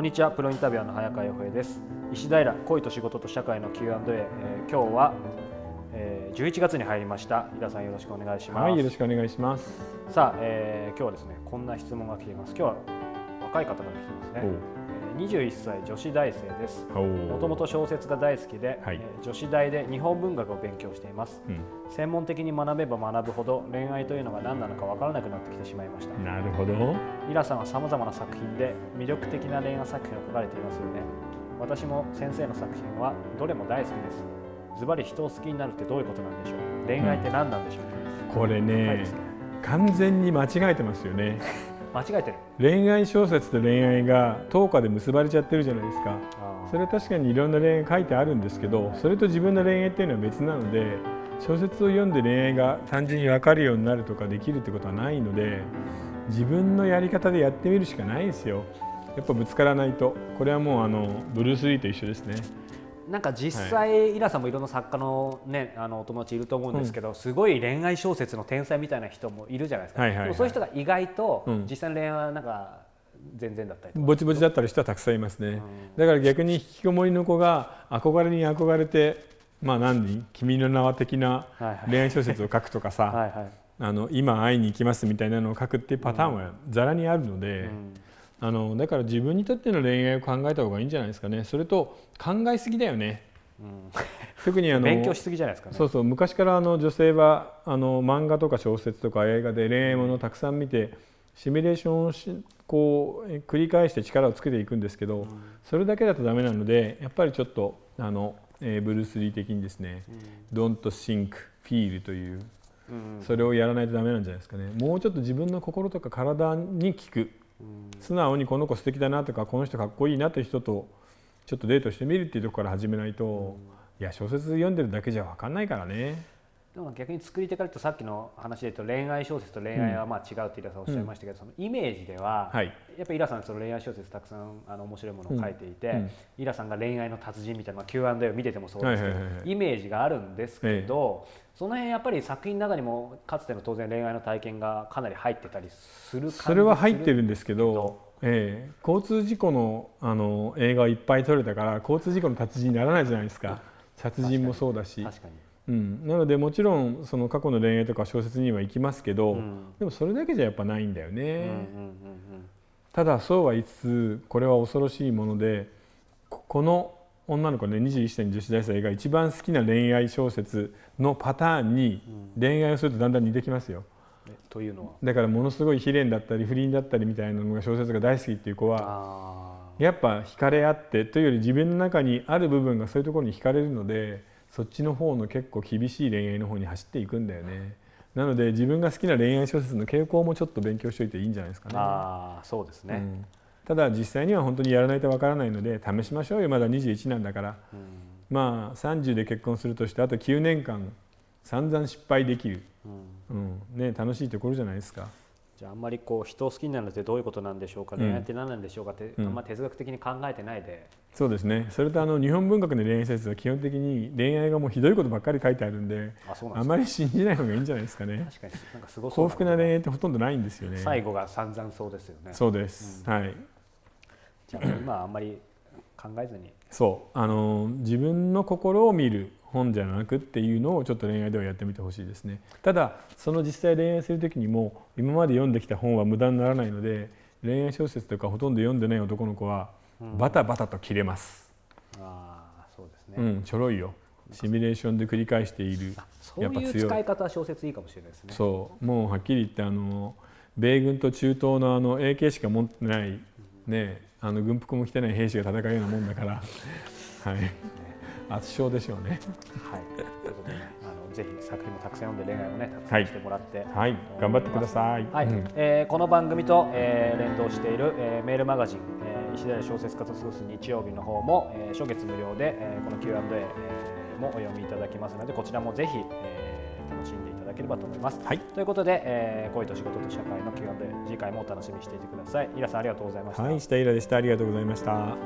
こんにちは。プロインタビュアーの早川洋平です。石平恋と仕事と社会の Q&A、えー、今日は、えー、11月に入りました。井田さんよろしくお願いします。はいよろしくお願いします。さあ、えー、今日はですねこんな質問が来ています。今日は若い方から来てますね21歳女子大生です。もともと小説が大好きで、はい、女子大で日本文学を勉強しています、うん、専門的に学べば学ぶほど恋愛というのが何なのか分からなくなってきてしまいました。なるほど。イラさんはさまざまな作品で魅力的な恋愛作品を書かれていますよね。私も先生の作品はどれも大好きです。ズバリ人を好きになるってどういうことなんでしょう。恋愛って何なんでしょう、うん、これね。完全に間違えてますよね間違えてる。恋愛小説と恋愛が10日で結ばれちゃってるじゃないですか。それは確かにいろんな恋愛書いてあるんですけどそれと自分の恋愛っていうのは別なので小説を読んで恋愛が単純に分かるようになるとかできるってことはないので自分のやり方でやってみるしかないですよ。やっぱぶつからないと。これはもうあのブルース・リーと一緒ですねなんか実際、はい、イラさんもいろんな作家の,、ね、あのお友達いると思うんですけど、うん、すごい恋愛小説の天才みたいな人もいるじゃないですか、はいはいはい、そういう人が意外と実際の恋愛はなんか全然だったりぼちぼちだったり人はたくさんいますね、うん、だから逆に引きこもりの子が憧れに憧れてまあ何人君の名は的な恋愛小説を書くとかさはい、あの今会いに行きますみたいなのを書くっていうパターンはざらにあるので。うんあのだから自分にとっての恋愛を考えた方がいいんじゃないですかね。それと考えすぎだよね、うん、特にあの 勉強しすぎじゃないですかね。そうそう。昔からあの女性はあの漫画とか小説とか映画で恋愛ものをたくさん見てシミュレーションをしこう繰り返して力をつけていくんですけど、うん、それだけだとダメなのでやっぱりちょっとあの、えー、ブルース・リー的にですね「うん、Don't think feel」というそれをやらないとダメなんじゃないですかね。もうちょっと自分の心とか体に効く素直にこの子素敵だなとかこの人かっこいいなという人とちょっとデートしてみるっていうところから始めないと、いや小説読んでるだけじゃ分かんないからね。でも逆に作り手からとさっきの話で言うと恋愛小説と恋愛はまあ違うってイラさんおっしゃいましたけど、そのイメージでは、やっぱりイラさんその恋愛小説たくさんあの面白いものを書いていて、イラさんが恋愛の達人みたいな Q&A を見ててもそうですけど、イメージがあるんですけど、その辺やっぱり作品の中にもかつての当然恋愛の体験がかなり入ってたりするそれは入ってるんですけどええ、交通事故のあの映画をいっぱい撮れたから交通事故の達人にならないじゃないですか。殺人もそうだしうん、なのでもちろんその過去の恋愛とか小説には行きますけど、うん、でもそれだけじゃやっぱないんだよね、ただそうは言いつつこれは恐ろしいものでこの女の子ね21歳の女子大生が一番好きな恋愛小説のパターンに恋愛をするとだんだん似てきますよ。というのは？だからものすごい悲恋だったり不倫だったりみたいなのが小説が大好きっていう子はやっぱ惹かれ合ってというより自分の中にある部分がそういうところに惹かれるのでそっちの方の結構厳しい恋愛の方に走っていくんだよね。なので自分が好きな恋愛小説の傾向もちょっと勉強しておいていいんじゃないですかね。あそうですね、うん、ただ実際には本当にやらないとわからないので試しましょうよ。まだ21なんだから、うん、まあ30で結婚するとしてあと9年間散々失敗できる、うん、うん、ね、楽しいところじゃないですか。じゃああんまりこう人を好きになるのってどういうことなんでしょうか、恋愛って何なんでしょうかって、あんま哲学的に考えてないで。そうですね。それとあの日本文学の恋愛説は基本的に恋愛がもうひどいことばっかり書いてあるんであまり信じない方がいいんじゃないですかね。確かになんかすご幸福な恋愛ってほとんどないんですよね。最後が散々そうですよね。そうです、うん、はい。じゃあ今あんまり考えずに。そう。あの自分の心を見る本じゃなくっていうのをちょっと恋愛ではやってみてほしいですね。ただその実際恋愛する時にも今まで読んできた本は無駄にならないので恋愛小説とかほとんど読んでない男の子はバタバタと切れます、うん、ああそうですね、うん、ちょろいよ。シミュレーションで繰り返している。そういう使い方は小説いいかもしれないですね。そう。もうはっきり言ってあの米軍と中東のあの AK しか持ってないねあの軍服も着てない兵士が戦うようなもんだから。はい圧勝でしょうね。はい、ということで、ね、あのぜひ作品もたくさん読んで恋愛もねたくさんしてもらって、はい、頑張ってください。はい、うん、えー、この番組と、えー、連動している、えー、メールマガジン、えー、石田小説家と過ごす日曜日の方も、えー、初月無料で、えー、この Q&A、えー、もお読みいただけますのでこちらもぜひ、えー、楽しんでいただければと思います。はい、ということで、えー、恋と仕事と社会の Q&A 次回もお楽しみにしていてください。イラさんありがとうございました。はい、下イラでした。ありがとうございました。